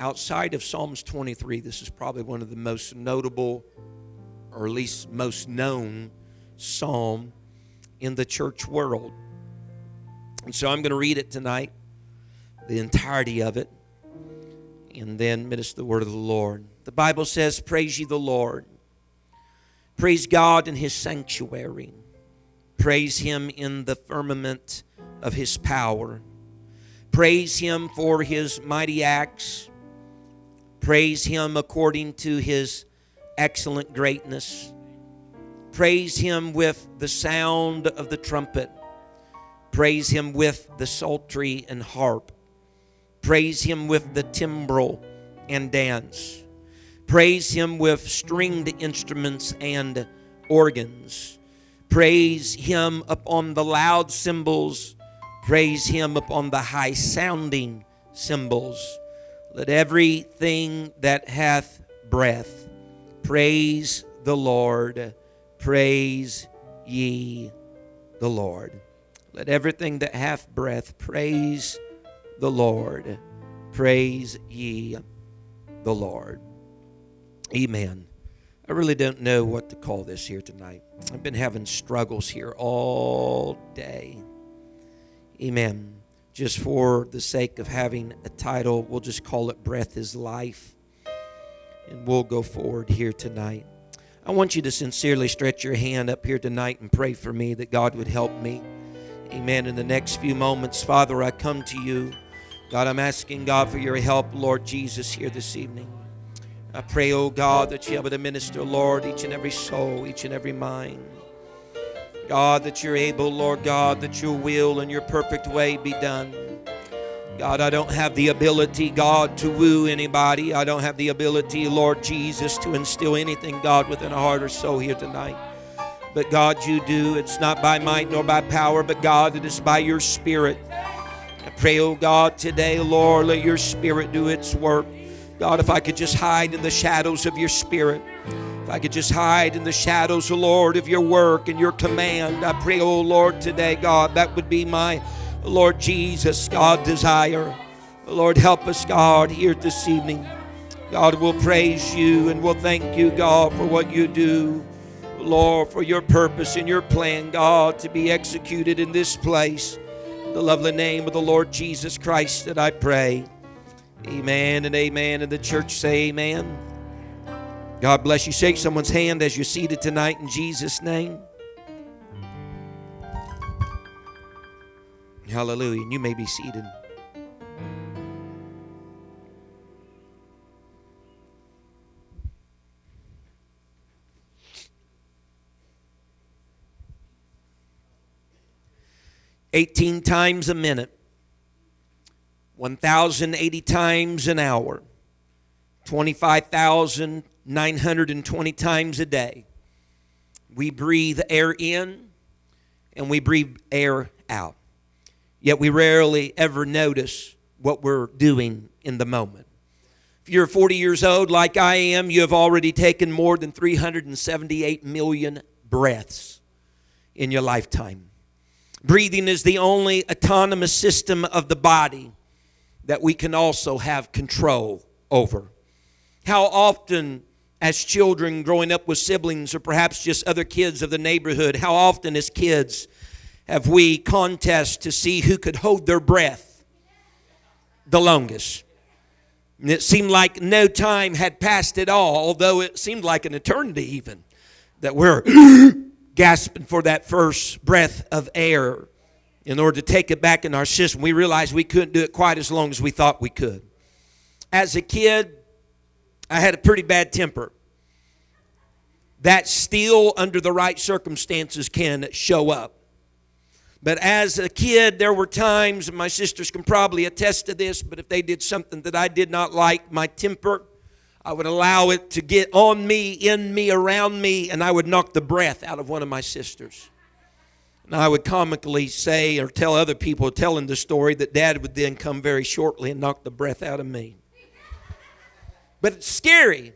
outside of Psalms 23, this is probably one of the most notable, or at least most known, psalm in the church world. And so I'm going to read it tonight, the entirety of it, and then minister the word of the Lord. The Bible says, Praise ye the Lord. Praise God in his sanctuary. Praise him in the firmament of his power. Praise him for his mighty acts. Praise him according to his excellent greatness. Praise him with the sound of the trumpet. Praise him with the psaltery and harp. Praise him with the timbrel and dance. Praise him with stringed instruments and organs. Praise him upon the loud cymbals. Praise him upon the high sounding cymbals. Let everything that hath breath praise the Lord. Praise ye the Lord. Let everything that hath breath praise the Lord. Praise ye the Lord. Amen. I really don't know what to call this here tonight. I've been having struggles here all day. Amen. Just for the sake of having a title, we'll just call it Breath is Life. And we'll go forward here tonight. I want you to sincerely stretch your hand up here tonight and pray for me that God would help me. Amen. In the next few moments, Father, I come to you. God, I'm asking God for your help, Lord Jesus, here this evening. I pray, oh God, that you're able to minister, Lord, each and every soul, each and every mind. God, that you're able, Lord God, that your will and your perfect way be done. God, I don't have the ability, God, to woo anybody. I don't have the ability, Lord Jesus, to instill anything, God, within a heart or soul here tonight. But God, you do. It's not by might nor by power, but God, it is by your Spirit. I pray, oh God, today, Lord, let your Spirit do its work. God, if I could just hide in the shadows of your Spirit. If I could just hide in the shadows, oh Lord, of your work and your command, I pray, oh Lord, today, God, that would be my, Lord Jesus, God, desire. Lord, help us, God, here this evening. God, we'll praise you and we'll thank you, God, for what you do. Lord, for your purpose and your plan, God, to be executed in this place. In the lovely name of the Lord Jesus Christ that I pray. Amen and amen. And the church say amen. God bless you. Shake someone's hand as you're seated tonight in Jesus' name. Hallelujah. And you may be seated. Eighteen times a minute, 1,080 times an hour, 25,920 times a day. We breathe air in and we breathe air out. Yet we rarely ever notice what we're doing in the moment. If you're 40 years old like I am, you have already taken more than 378 million breaths in your lifetime. Breathing is the only autonomous system of the body that we can also have control over. How often, as children growing up with siblings or perhaps just other kids of the neighborhood, how often as kids have we contest to see who could hold their breath the longest? And it seemed like no time had passed at all, although it seemed like an eternity even, that we're gasping for that first breath of air in order to take it back in our system. We realized we couldn't do it quite as long as we thought we could. As a kid, I had a pretty bad temper. That still, under the right circumstances, can show up. But as a kid, there were times, and my sisters can probably attest to this, but if they did something that I did not like, my temper, I would allow it to get on me, in me, around me, and I would knock the breath out of one of my sisters. And I would comically say or tell other people telling the story that dad would then come very shortly and knock the breath out of me. But it's scary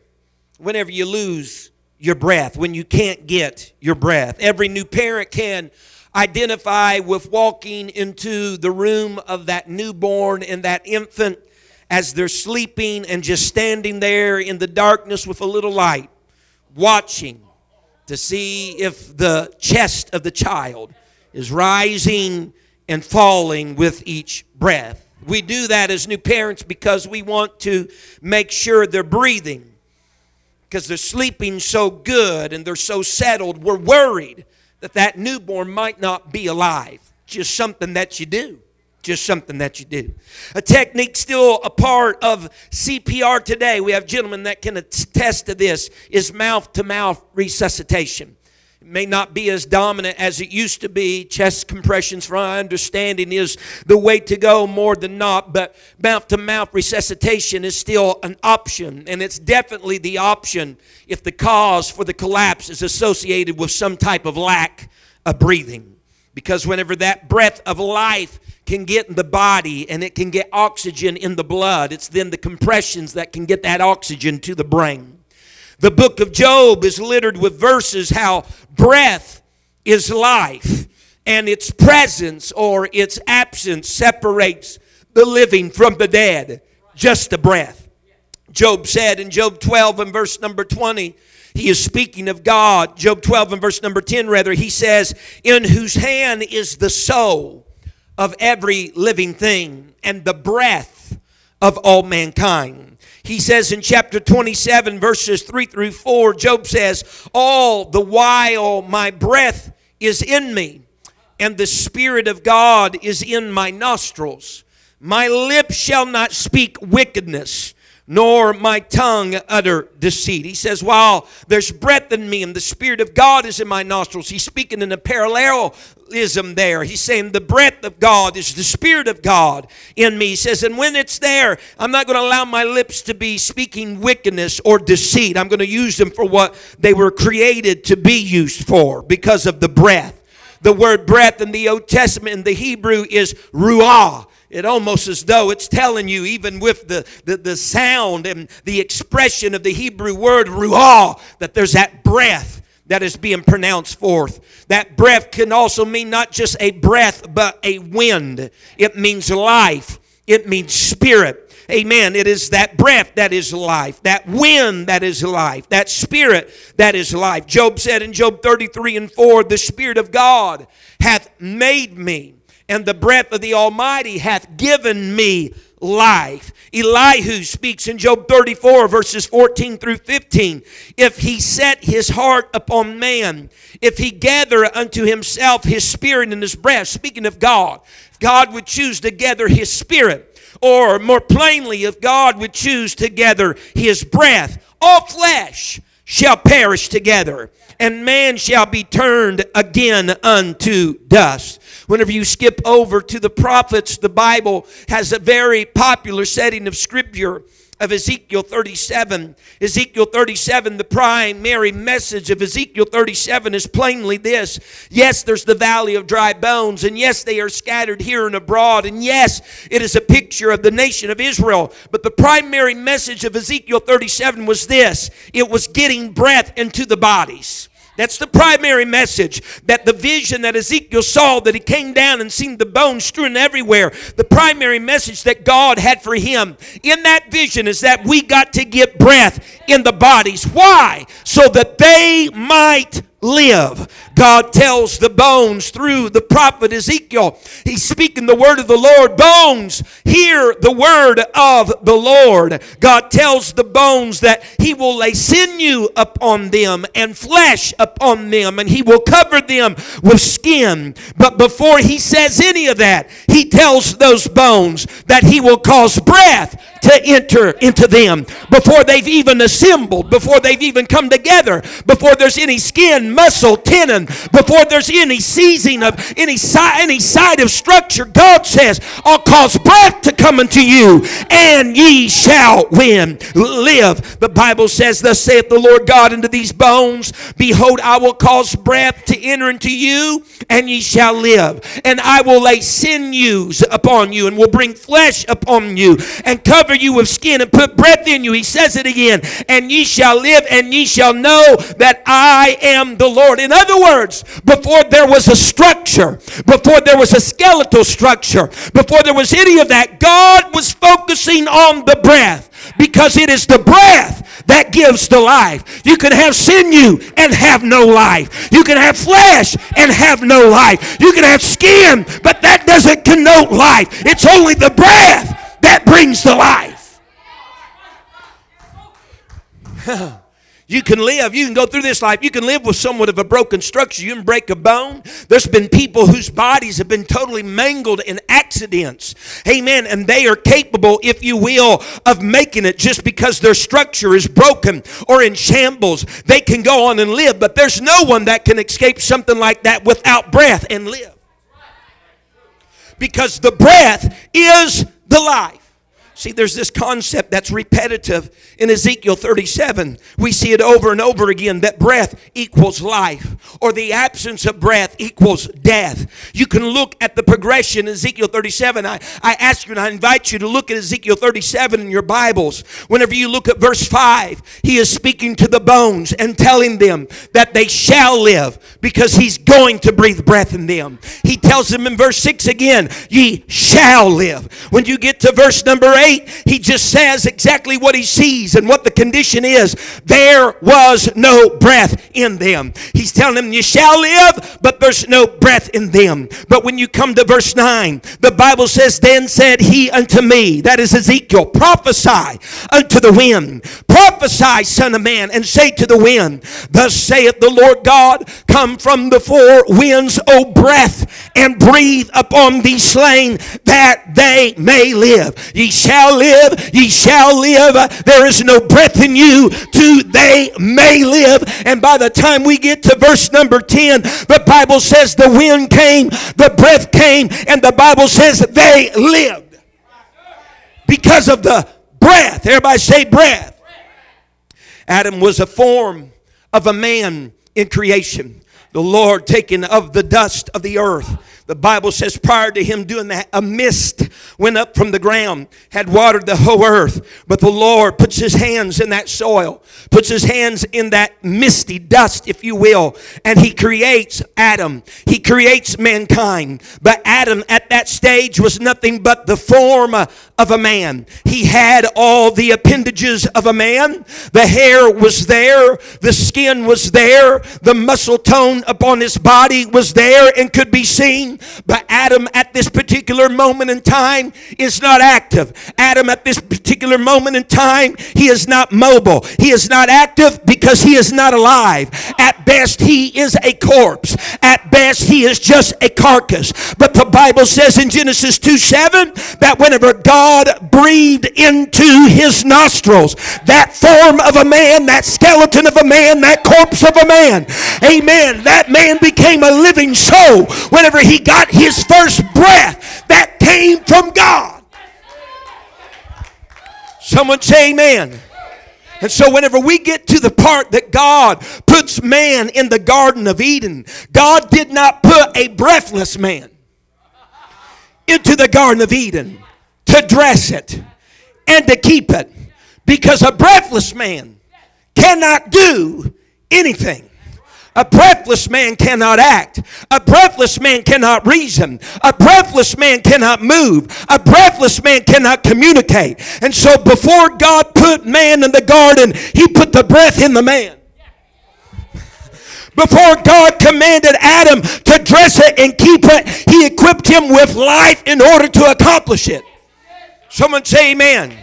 whenever you lose your breath, when you can't get your breath. Every new parent can identify with walking into the room of that newborn and that infant as they're sleeping and just standing there in the darkness with a little light, watching to see if the chest of the child is rising and falling with each breath. We do that as new parents because we want to make sure they're breathing because they're sleeping so good and they're so settled. We're worried that that newborn might not be alive. Just something that you do. Just something that you do. A technique still a part of CPR today. We have gentlemen that can attest to this is mouth to mouth resuscitation. May not be as dominant as it used to be. Chest compressions, from my understanding, is the way to go more than not. But mouth to mouth resuscitation is still an option. And it's definitely the option if the cause for the collapse is associated with some type of lack of breathing. Because whenever that breath of life can get in the body and it can get oxygen in the blood, it's then the compressions that can get that oxygen to the brain. The book of Job is littered with verses how breath is life and its presence or its absence separates the living from the dead. Just a breath. Job said in Job 12 and verse number 20, he is speaking of God. Job 12 and verse number 10, rather, he says, In whose hand is the soul of every living thing and the breath of all mankind. He says in chapter 27, verses 3 through 4, Job says, All the while my breath is in me, and the Spirit of God is in my nostrils. My lips shall not speak wickedness nor my tongue utter deceit. He says, While there's breath in me and the Spirit of God is in my nostrils, he's speaking in a there. He's saying, The breath of God is the Spirit of God in me. He says, And when it's there, I'm not going to allow my lips to be speaking wickedness or deceit. I'm going to use them for what they were created to be used for because of the breath. The word breath in the Old Testament in the Hebrew is ruah it almost as though it's telling you, even with the, the, the sound and the expression of the Hebrew word ruah, that there's that breath that is being pronounced forth. That breath can also mean not just a breath, but a wind. It means life, it means spirit. Amen. It is that breath that is life, that wind that is life, that spirit that is life. Job said in Job 33 and 4, The Spirit of God hath made me and the breath of the Almighty hath given me life. Elihu speaks in Job 34, verses 14 through 15. If he set his heart upon man, if he gather unto himself his spirit and his breath, speaking of God, God would choose to gather his spirit, or more plainly, if God would choose to gather his breath, all flesh shall perish together, and man shall be turned again unto dust. Whenever you skip over to the prophets, the Bible has a very popular setting of scripture of Ezekiel 37. Ezekiel 37, the primary message of Ezekiel 37 is plainly this Yes, there's the valley of dry bones, and yes, they are scattered here and abroad, and yes, it is a picture of the nation of Israel. But the primary message of Ezekiel 37 was this it was getting breath into the bodies. That's the primary message. That the vision that Ezekiel saw, that he came down and seen the bones strewn everywhere. The primary message that God had for him in that vision is that we got to get breath in the bodies. Why? So that they might live. God tells the bones through the prophet Ezekiel. He's speaking the word of the Lord. Bones, hear the word of the Lord. God tells the bones that He will lay sinew upon them and flesh upon them, and He will cover them with skin. But before He says any of that, He tells those bones that He will cause breath to enter into them before they've even assembled, before they've even come together, before there's any skin, muscle, tendon, before there's any seizing of any side, any side of structure. God says, I'll cause breath to come unto you, and ye shall win, live. The Bible says, Thus saith the Lord God unto these bones, Behold, I will cause breath to enter into you, and ye shall live. And I will lay sinews upon you, and will bring flesh upon you, and cover you with skin, and put breath in you. He says it again, and ye shall live, and ye shall know that I am the Lord. In other words, before there was a structure, before there was a skeletal structure, before there was any of that, God was focusing on the breath because it is the breath that gives the life. You can have sinew and have no life. You can have flesh and have no life. You can have skin, but that doesn't connote life. It's only the breath that brings the life. You can live. You can go through this life. You can live with somewhat of a broken structure. You can break a bone. There's been people whose bodies have been totally mangled in accidents. Amen. And they are capable, if you will, of making it just because their structure is broken or in shambles. They can go on and live, but there's no one that can escape something like that without breath and live. Because the breath is the life. See, there's this concept that's repetitive in Ezekiel 37. We see it over and over again that breath equals life, or the absence of breath equals death. You can look at the progression in Ezekiel 37. I, I ask you and I invite you to look at Ezekiel 37 in your Bibles. Whenever you look at verse 5, he is speaking to the bones and telling them that they shall live because he's going to breathe breath in them. He tells them in verse 6 again, Ye shall live. When you get to verse number 8, 8, he just says exactly what he sees and what the condition is. There was no breath in them. He's telling them, You shall live, but there's no breath in them. But when you come to verse 9, the Bible says, Then said he unto me, that is Ezekiel, prophesy unto the wind. Prophesy, son of man, and say to the wind, Thus saith the Lord God, Come from the four winds, O breath, and breathe upon these slain that they may live. Ye shall shall live, ye shall live. There is no breath in you, to they may live. And by the time we get to verse number 10, the Bible says the wind came, the breath came, and the Bible says they lived because of the breath. Everybody say breath. Adam was a form of a man in creation. The Lord taken of the dust of the earth the Bible says prior to him doing that, a mist went up from the ground, had watered the whole earth. But the Lord puts his hands in that soil, puts his hands in that misty dust, if you will, and he creates Adam. He creates mankind. But Adam at that stage was nothing but the form of a man. He had all the appendages of a man. The hair was there, the skin was there, the muscle tone upon his body was there and could be seen. But Adam at this particular moment in time is not active. Adam at this particular moment in time, he is not mobile. He is not active because he is not alive. At best, he is a corpse. At best, he is just a carcass. But the Bible says in Genesis 2 7 that whenever God breathed into his nostrils that form of a man, that skeleton of a man, that corpse of a man, amen, that man became a living soul whenever he got got his first breath that came from God. Someone say amen. And so, whenever we get to the part that God puts man in the Garden of Eden, God did not put a breathless man into the Garden of Eden to dress it and to keep it because a breathless man cannot do anything. A breathless man cannot act. A breathless man cannot reason. A breathless man cannot move. A breathless man cannot communicate. And so before God put man in the garden, he put the breath in the man. Before God commanded Adam to dress it and keep it, he equipped him with life in order to accomplish it. Someone say amen.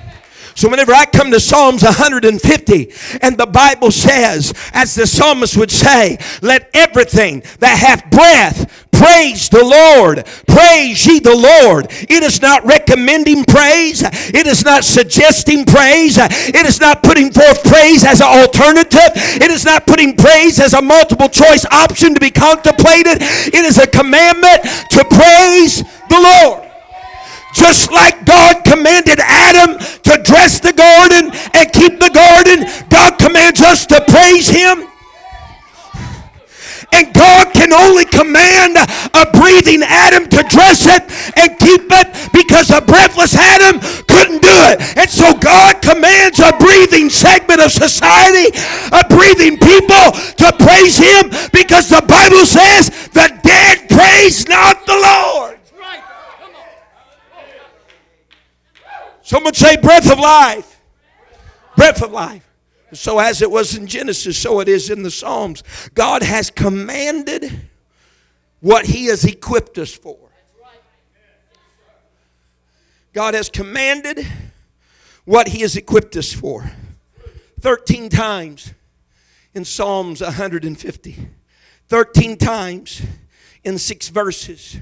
So whenever I come to Psalms 150, and the Bible says, as the psalmist would say, let everything that hath breath praise the Lord. Praise ye the Lord. It is not recommending praise. It is not suggesting praise. It is not putting forth praise as an alternative. It is not putting praise as a multiple choice option to be contemplated. It is a commandment to praise the Lord. Just like God commanded Adam to dress the garden and keep the garden, God commands us to praise Him. And God can only command a breathing Adam to dress it and keep it because a breathless Adam couldn't do it. And so God commands a breathing segment of society, a breathing people to praise Him because the Bible says the dead praise not the Lord. Someone say breath of life. Breath of life. So, as it was in Genesis, so it is in the Psalms. God has commanded what He has equipped us for. God has commanded what He has equipped us for. 13 times in Psalms 150. 13 times in six verses,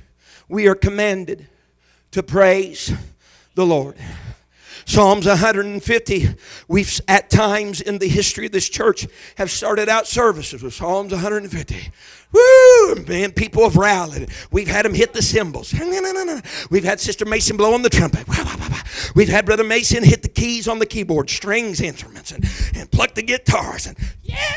we are commanded to praise the Lord. Psalms 150, we've at times in the history of this church have started out services with Psalms 150. Woo! Man, people have rallied. We've had them hit the cymbals. We've had Sister Mason blow on the trumpet. We've had Brother Mason hit the keys on the keyboard, strings instruments, and, and pluck the guitars. And yeah.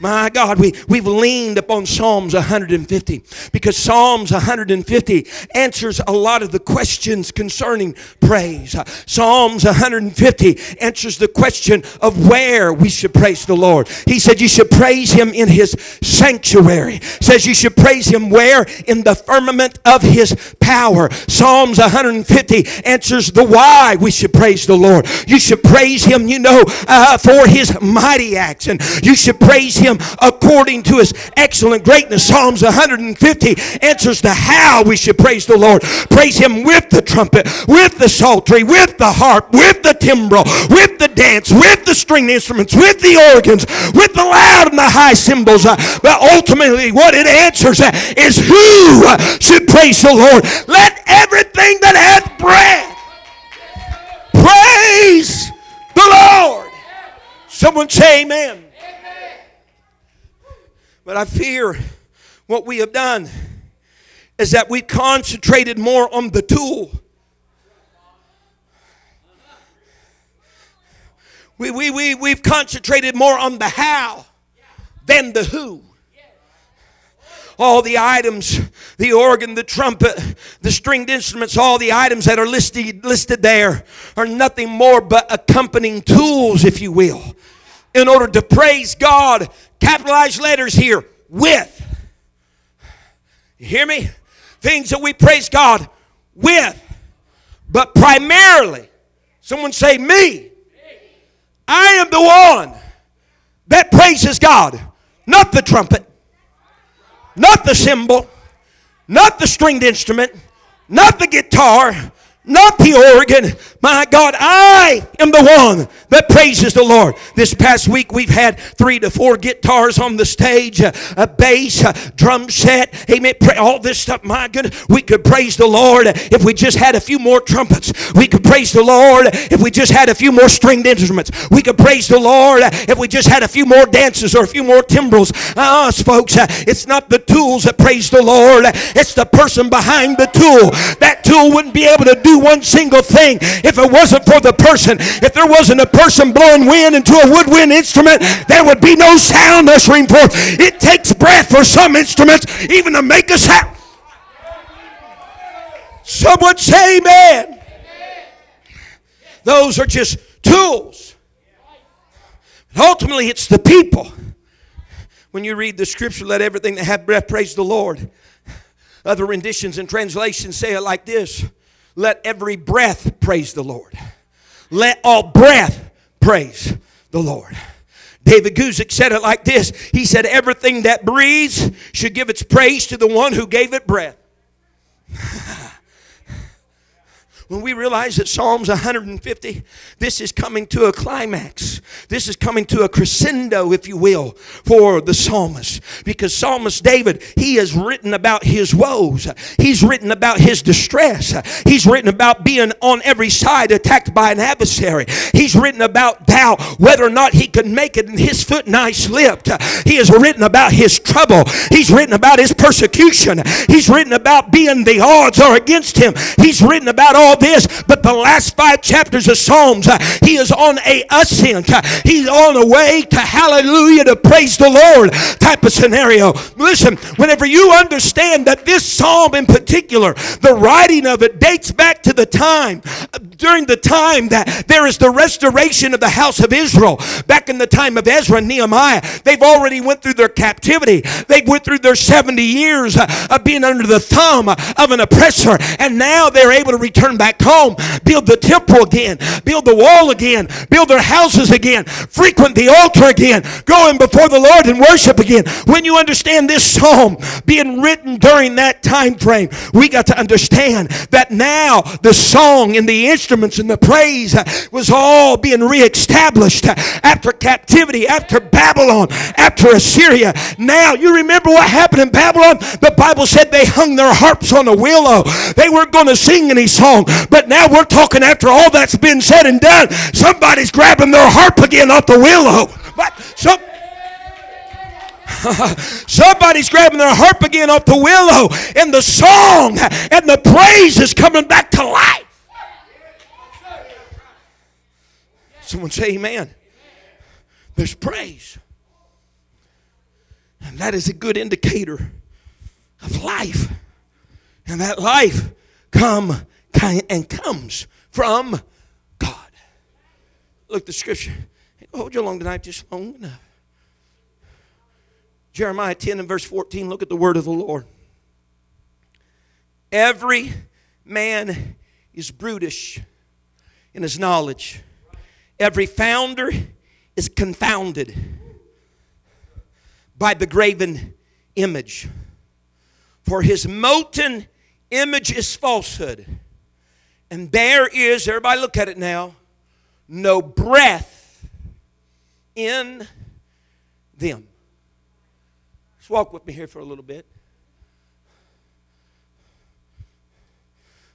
My God, we, we've leaned upon Psalms 150 because Psalms 150 answers a lot of the questions concerning praise. Psalms 150 answers the question of where we should praise the Lord. He said you should praise him in his sanctuary. Says you should praise him where? In the firmament of his power. Psalms 150 answers the why we should praise the Lord. You should praise him, you know, uh, for his mighty acts. And you should praise him according to his excellent greatness. Psalms 150 answers the how we should praise the Lord. Praise him with the trumpet, with the psaltery, with the harp, with the timbrel, with the dance, with the string instruments, with the organs, with the loud and the high cymbals. Uh, but ultimately, what it answers uh, is who should praise the Lord. Let everything that hath breath praise the Lord. Someone say amen. But I fear what we have done is that we've concentrated more on the tool. We, we, we, we've concentrated more on the how than the who. All the items, the organ, the trumpet, the stringed instruments, all the items that are listed, listed there are nothing more but accompanying tools, if you will, in order to praise God capitalized letters here with. You hear me? Things that we praise God with. But primarily, someone say, Me. I am the one that praises God, not the trumpet, not the cymbal, not the stringed instrument, not the guitar, not the organ. My God, I am the one that praises the Lord. This past week we've had three to four guitars on the stage, a, bass, a drum set, amen, all this stuff. My goodness, we could praise the Lord if we just had a few more trumpets. We could praise the Lord if we just had a few more stringed instruments. We could praise the Lord if we just had a few more dances or a few more timbrels. Us, folks, uh, it's not the tools that praise the Lord, it's the person behind the tool. That tool wouldn't be able to do one single thing if it wasn't for the person. If there wasn't a person blowing wind into a woodwind instrument, there would be no sound ushering forth. It takes breath for some instruments even to make a sound. Someone say amen. Those are just tools. And ultimately, it's the people. When you read the scripture, let everything that have breath praise the Lord. Other renditions and translations say it like this let every breath praise the Lord. Let all breath praise the Lord. David Guzik said it like this He said, Everything that breathes should give its praise to the one who gave it breath. when we realize that Psalms 150, this is coming to a climax. This is coming to a crescendo, if you will, for the psalmist. Because psalmist David, he has written about his woes. He's written about his distress. He's written about being on every side attacked by an adversary. He's written about doubt, whether or not he could make it, and his foot nigh slipped. He has written about his trouble. He's written about his persecution. He's written about being the odds are against him. He's written about all this, but the last five chapters of Psalms, uh, he is on a ascent. Uh, he's on a way to hallelujah to praise the Lord type of scenario. Listen, whenever you understand that this psalm in particular, the writing of it dates back to the time uh, during the time that there is the restoration of the house of Israel. Back in the time of Ezra and Nehemiah, they've already went through their captivity. They went through their 70 years of being under the thumb of an oppressor, and now they're able to return back home, build the temple again, build the wall again, build their houses again, frequent the altar again, going before the Lord and worship again. When you understand this psalm being written during that time frame, we got to understand that now the song and the instruments and the praise was all being reestablished after captivity, after Babylon, after Assyria. Now, you remember what happened in Babylon? The Bible said they hung their harps on a willow. They weren't going to sing any song, but now we're talking after all that's been said and done. Somebody's grabbing their harp again off the willow. But some, Somebody's grabbing their harp again off the willow, and the song and the praise is coming back to life. Someone say, Amen. There's praise. And that is a good indicator of life. And that life come and comes from God. Look the scripture. Hold you along tonight just long enough. Jeremiah 10 and verse 14, look at the word of the Lord. Every man is brutish in his knowledge. Every founder is confounded by the graven image. For his molten image is falsehood. And there is, everybody look at it now, no breath in them. Just walk with me here for a little bit.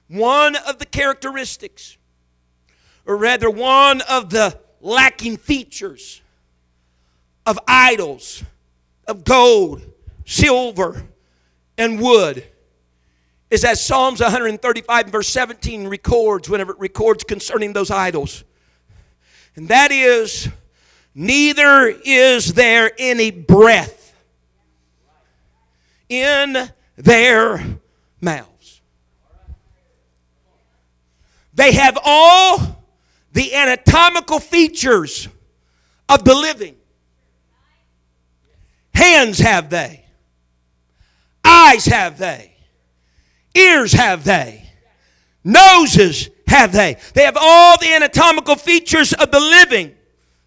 One of the characteristics or rather, one of the lacking features of idols of gold, silver, and wood is as Psalms 135 verse 17 records whenever it records concerning those idols. And that is, neither is there any breath in their mouths. They have all the anatomical features of the living. Hands have they, eyes have they, ears have they, noses have they. They have all the anatomical features of the living,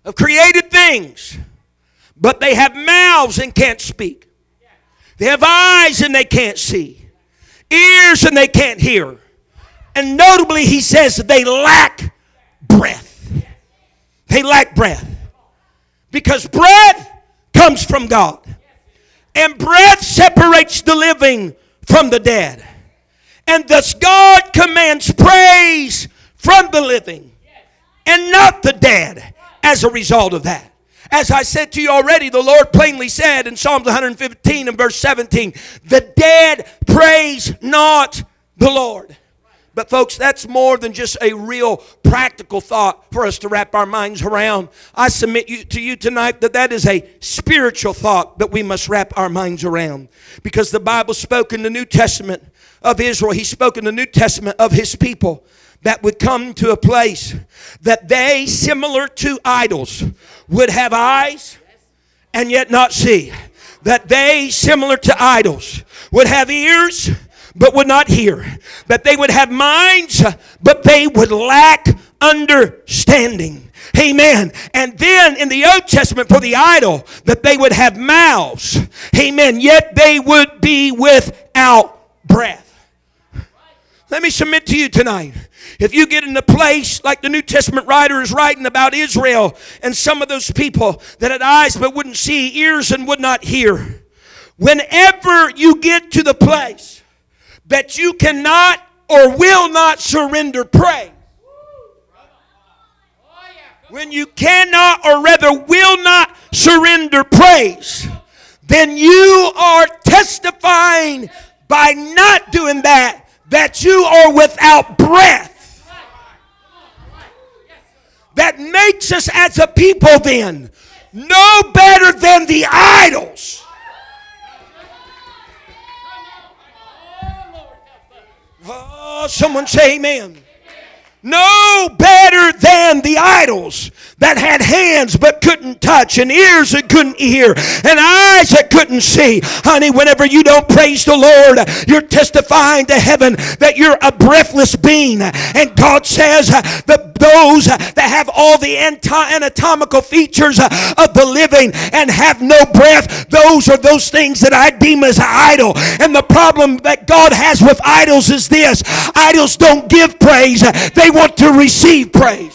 of created things, but they have mouths and can't speak. They have eyes and they can't see, ears and they can't hear. And notably, he says they lack breath. They lack breath. Because breath comes from God. And breath separates the living from the dead. And thus God commands praise from the living and not the dead as a result of that. As I said to you already, the Lord plainly said in Psalms 115 and verse 17, the dead praise not the Lord. But, folks, that's more than just a real practical thought for us to wrap our minds around. I submit you, to you tonight that that is a spiritual thought that we must wrap our minds around. Because the Bible spoke in the New Testament of Israel, He spoke in the New Testament of His people that would come to a place that they, similar to idols, would have eyes and yet not see. That they, similar to idols, would have ears but would not hear. That they would have minds, but they would lack understanding. Amen. And then in the Old Testament for the idol, that they would have mouths. Amen. Yet they would be without breath. Let me submit to you tonight. If you get in a place like the New Testament writer is writing about Israel and some of those people that had eyes but wouldn't see, ears and would not hear, whenever you get to the place that you cannot or will not surrender praise, when you cannot or rather will not surrender praise, then you are testifying by not doing that that you are without breath. That makes us as a people then no better than the idols. Oh, someone amen. No better than the idols that had hands but couldn't touch and ears that couldn't hear and eyes that couldn't see. Honey, whenever you don't praise the Lord, you're testifying to heaven that you're a breathless being. And God says uh, that those uh, that have all the anatomical features uh, of the living and have no breath, those are those things that I deem as idol. And the problem that God has with idols is this idols don't give praise, they want to receive praise.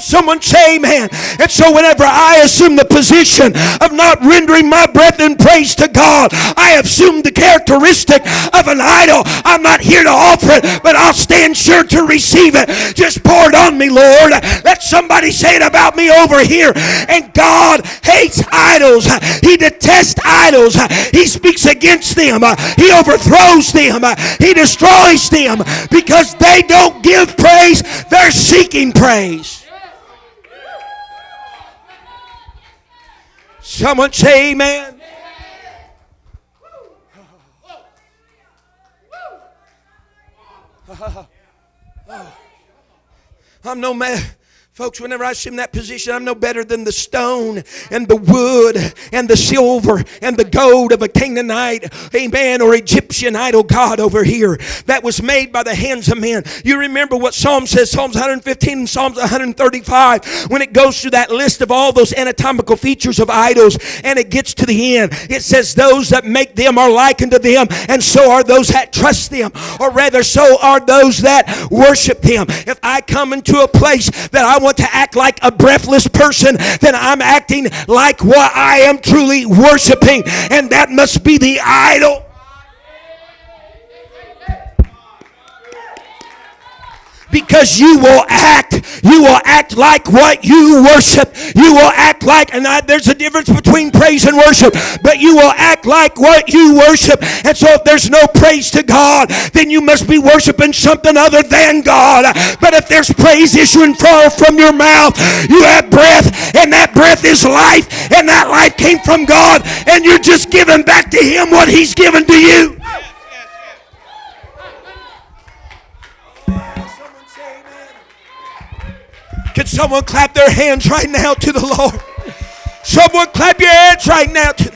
Someone say amen. And so whenever I assume the position of not rendering my breath in praise to God, I assume the characteristic of an idol. I'm not here to offer it, but I'll stand sure to receive it. Just pour it on me, Lord. Let somebody say it about me over here. And God hates idols. He detests idols. He speaks against them. He overthrows them. He destroys them because they don't give praise. They're seeking praise. Someone say amen. I'm no man. Folks, whenever I in that position, I'm no better than the stone and the wood and the silver and the gold of a Canaanite, amen, or Egyptian idol god over here that was made by the hands of men. You remember what Psalm says, Psalms 115 and Psalms 135, when it goes through that list of all those anatomical features of idols and it gets to the end. It says, Those that make them are likened to them, and so are those that trust them, or rather, so are those that worship them. If I come into a place that I want to act like a breathless person, then I'm acting like what I am truly worshiping. And that must be the idol. Because you will act. You will act like what you worship. You will act like, and I, there's a difference between praise and worship, but you will act like what you worship. And so if there's no praise to God, then you must be worshiping something other than God. But if there's praise issuing from your mouth, you have breath, and that breath is life, and that life came from God, and you're just giving back to Him what He's given to you. Can someone clap their hands right now to the Lord? Someone clap your hands right now to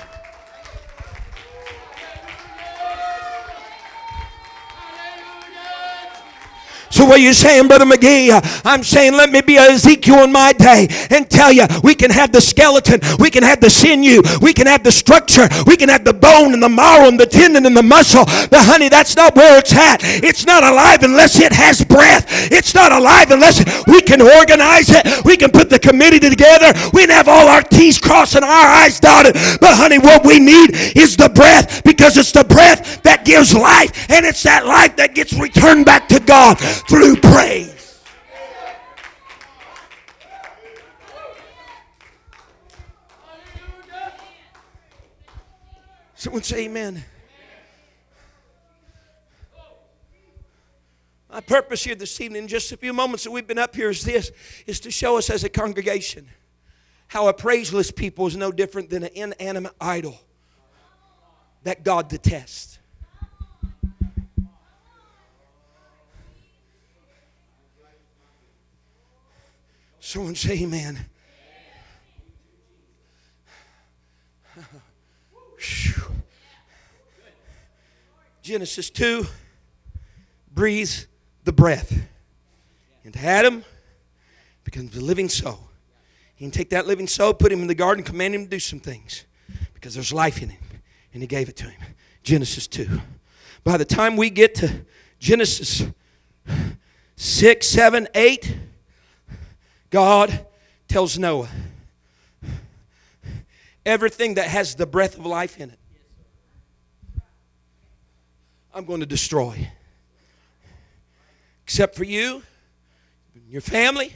So what you saying, Brother McGee? I'm saying let me be Ezekiel in my day and tell you we can have the skeleton, we can have the sinew, we can have the structure, we can have the bone and the marrow and the tendon and the muscle. But honey, that's not where it's at. It's not alive unless it has breath. It's not alive unless we can organize it. We can put the committee together. We can have all our T's crossed and our I's dotted. But honey, what we need is the breath because it's the breath that gives life and it's that life that gets returned back to God through praise. Someone say amen. My purpose here this evening, in just a few moments that we've been up here, is this is to show us as a congregation how a praiseless people is no different than an inanimate idol that God detests. Someone say amen. Genesis 2 breathes the breath into Adam, becomes a living soul. He can take that living soul, put him in the garden, command him to do some things because there's life in him, and he gave it to him. Genesis 2. By the time we get to Genesis 6, 7, 8, God tells Noah everything that has the breath of life in it, I'm going to destroy. Except for you, your family,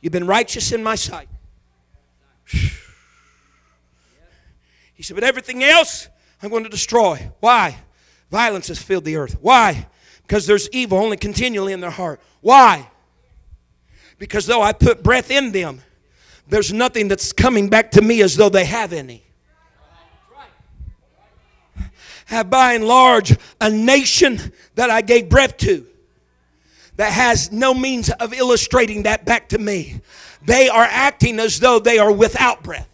you've been righteous in my sight. He said, But everything else I'm going to destroy. Why? Violence has filled the earth. Why? Because there's evil only continually in their heart. Why? Because though I put breath in them, there's nothing that's coming back to me as though they have any. Have by and large a nation that I gave breath to that has no means of illustrating that back to me. They are acting as though they are without breath.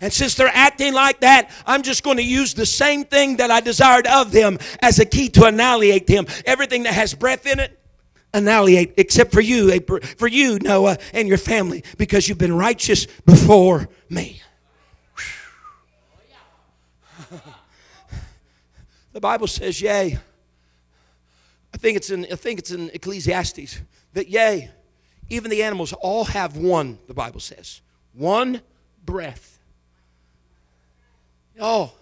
And since they're acting like that, I'm just going to use the same thing that I desired of them as a key to annihilate them. Everything that has breath in it, annihilate, except for you, eh, for you, Noah, and your family, because you've been righteous before me. the Bible says, yea. I think it's in I think it's in Ecclesiastes that yea, even the animals all have one, the Bible says. One breath. Oh,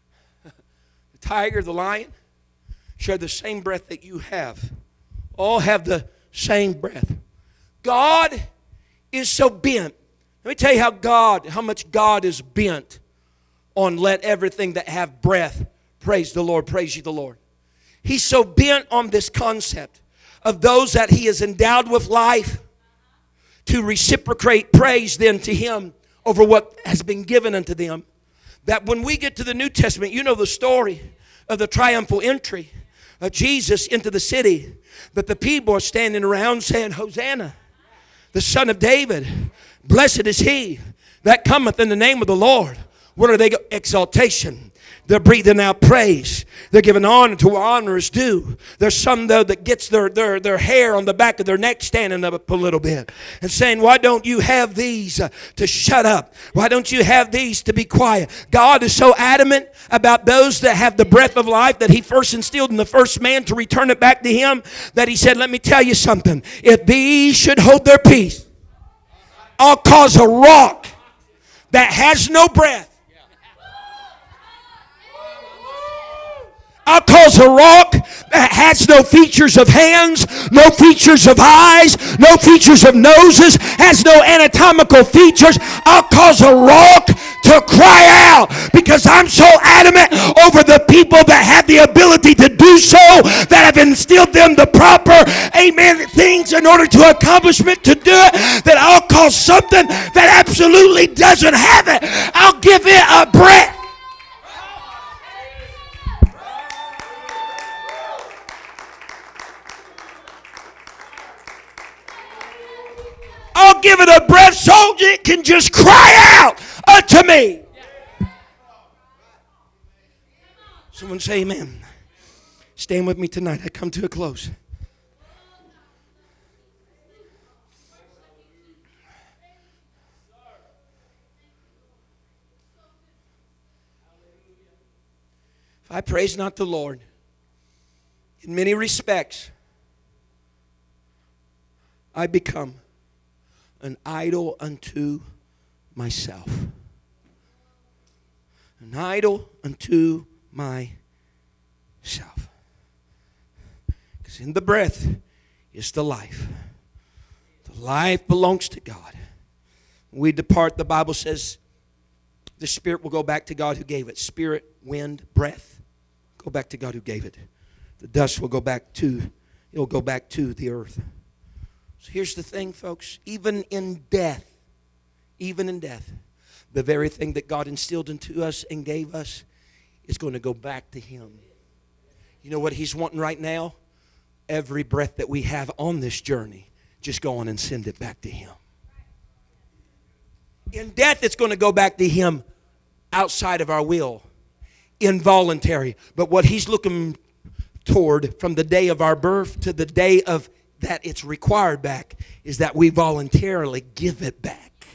the tiger, the lion, share the same breath that you have. All have the same breath. God is so bent. Let me tell you how God, how much God is bent on let everything that have breath praise the Lord, praise you the Lord. He's so bent on this concept of those that he has endowed with life to reciprocate praise then to him over what has been given unto them that when we get to the New Testament, you know the story of the triumphal entry of Jesus into the city, that the people are standing around saying, Hosanna, the son of David, blessed is he that cometh in the name of the Lord. What are they? Exaltation. They're breathing out praise. They're giving honor to what honor is due. There's some though that gets their, their, their hair on the back of their neck standing up a little bit and saying, Why don't you have these uh, to shut up? Why don't you have these to be quiet? God is so adamant about those that have the breath of life that He first instilled in the first man to return it back to Him that He said, Let me tell you something. If these should hold their peace, I'll cause a rock that has no breath I'll cause a rock that has no features of hands, no features of eyes, no features of noses, has no anatomical features. I'll cause a rock to cry out because I'm so adamant over the people that have the ability to do so, that have instilled them the proper, amen, things in order to accomplishment to do it, that I'll cause something that absolutely doesn't have it. I'll give it a breath. I'll give it a breath so it can just cry out unto me. Someone say amen. Stand with me tonight. I come to a close. If I praise not the Lord, in many respects, I become an idol unto myself. An idol unto myself. Because in the breath is the life. The life belongs to God. When we depart, the Bible says the spirit will go back to God who gave it. Spirit, wind, breath, go back to God who gave it. The dust will go back to, it'll go back to the earth. So here's the thing, folks. Even in death, even in death, the very thing that God instilled into us and gave us is going to go back to Him. You know what He's wanting right now? Every breath that we have on this journey, just go on and send it back to Him. In death, it's going to go back to Him outside of our will, involuntary. But what He's looking toward from the day of our birth to the day of that it's required back is that we voluntarily give it back.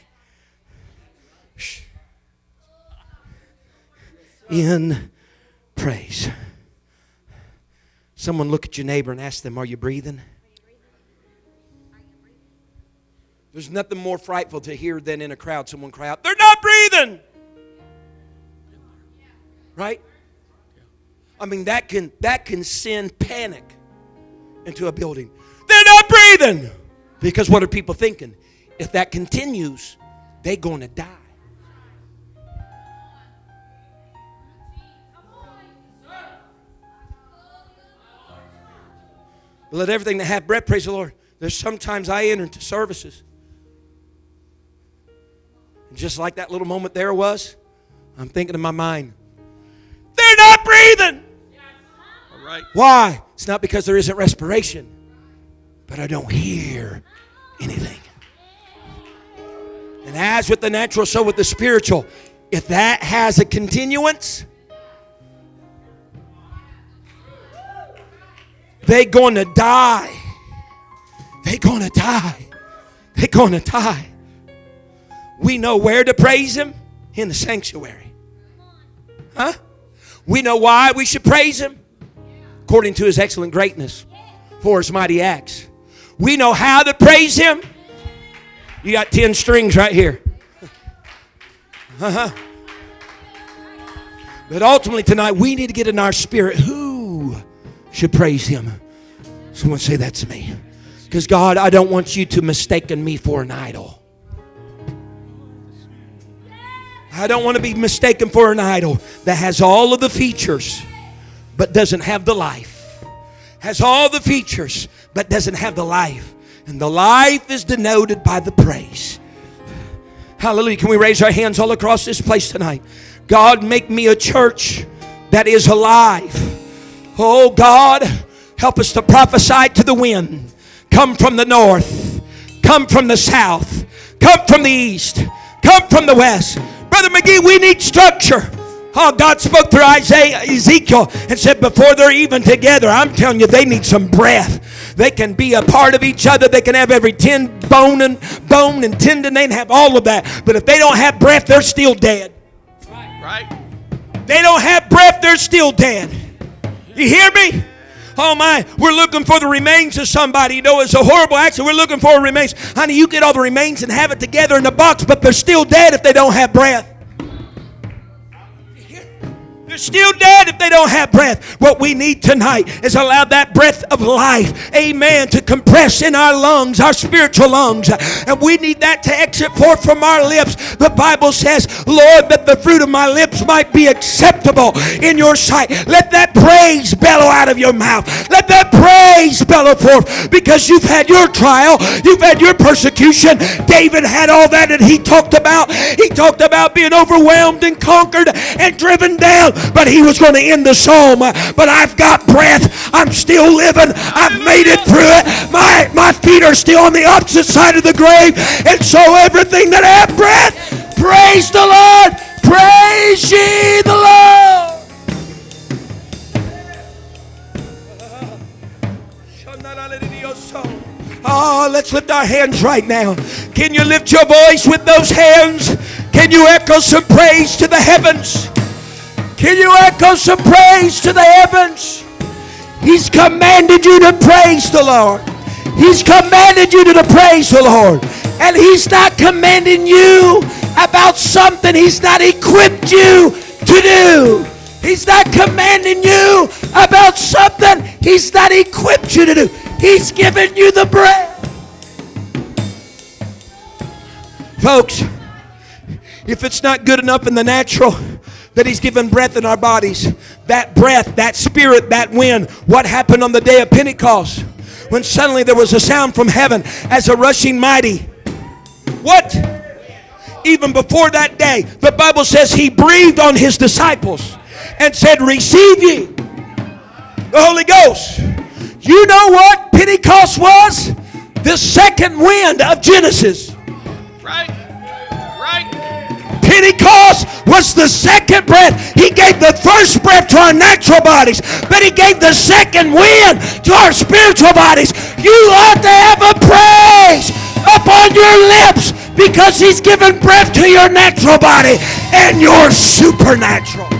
In praise. Someone look at your neighbor and ask them, Are you breathing? There's nothing more frightful to hear than in a crowd someone cry out, They're not breathing! Right? I mean, that can, that can send panic into a building. They're not breathing! Because what are people thinking? If that continues, they're going to die. Let everything that have breath praise the Lord. There's sometimes I enter into services. And just like that little moment there was, I'm thinking in my mind, they're not breathing. All right. Why? It's not because there isn't respiration, but I don't hear anything. And as with the natural, so with the spiritual. If that has a continuance, they're going to die. They're going to die. They're going to die. We know where to praise him in the sanctuary. Huh? We know why we should praise him according to his excellent greatness for his mighty acts. We know how to praise him. You got 10 strings right here. Uh-huh. But ultimately tonight we need to get in our spirit who should praise him. Someone say that to me. Because God, I don't want you to mistaken me for an idol. I don't want to be mistaken for an idol that has all of the features but doesn't have the life. Has all the features but doesn't have the life. And the life is denoted by the praise. Hallelujah. Can we raise our hands all across this place tonight? God, make me a church that is alive. Oh God, help us to prophesy to the wind. Come from the north, come from the south, come from the east, come from the west. Brother McGee, we need structure. Oh, God spoke through Isaiah, Ezekiel and said, before they're even together, I'm telling you, they need some breath. They can be a part of each other. They can have every ten bone and bone and tendon. They can have all of that. But if they don't have breath, they're still dead. Right. They don't have breath, they're still dead. You hear me? Oh my, we're looking for the remains of somebody. You know, it's a horrible accident. We're looking for remains. Honey, you get all the remains and have it together in a box, but they're still dead if they don't have breath. They're still dead if they don't have breath. What we need tonight is allow that breath of life, amen, to compress in our lungs, our spiritual lungs. And we need that to exit forth from our lips. The Bible says, Lord, that the fruit of my lips might be acceptable in your sight. Let that praise bellow out of your mouth. Let that praise bellow forth because you've had your trial, you've had your persecution. David had all that and he talked about. He talked about being overwhelmed and conquered and driven down but he was going to end the psalm. But I've got breath. I'm still living. I've made it through it. My, my feet are still on the opposite side of the grave. And so everything that I have breath, praise the Lord. Praise ye the Lord. Oh, let's lift our hands right now. Can you lift your voice with those hands? Can you echo some praise to the heavens? Can you echo some praise to the heavens? He's commanded you to praise the Lord. He's commanded you to praise the Lord. And He's not commanding you about something He's not equipped you to do. He's not commanding you about something He's not equipped you to do. He's given you the bread. Folks, if it's not good enough in the natural, that He's given breath in our bodies. That breath, that spirit, that wind. What happened on the day of Pentecost? When suddenly there was a sound from heaven as a rushing mighty. What? Even before that day, the Bible says He breathed on His disciples and said, Receive ye the Holy Ghost. You know what Pentecost was? The second wind of Genesis. Pentecost was the second breath. He gave the first breath to our natural bodies, but He gave the second wind to our spiritual bodies. You ought to have a praise upon your lips because He's given breath to your natural body and your supernatural.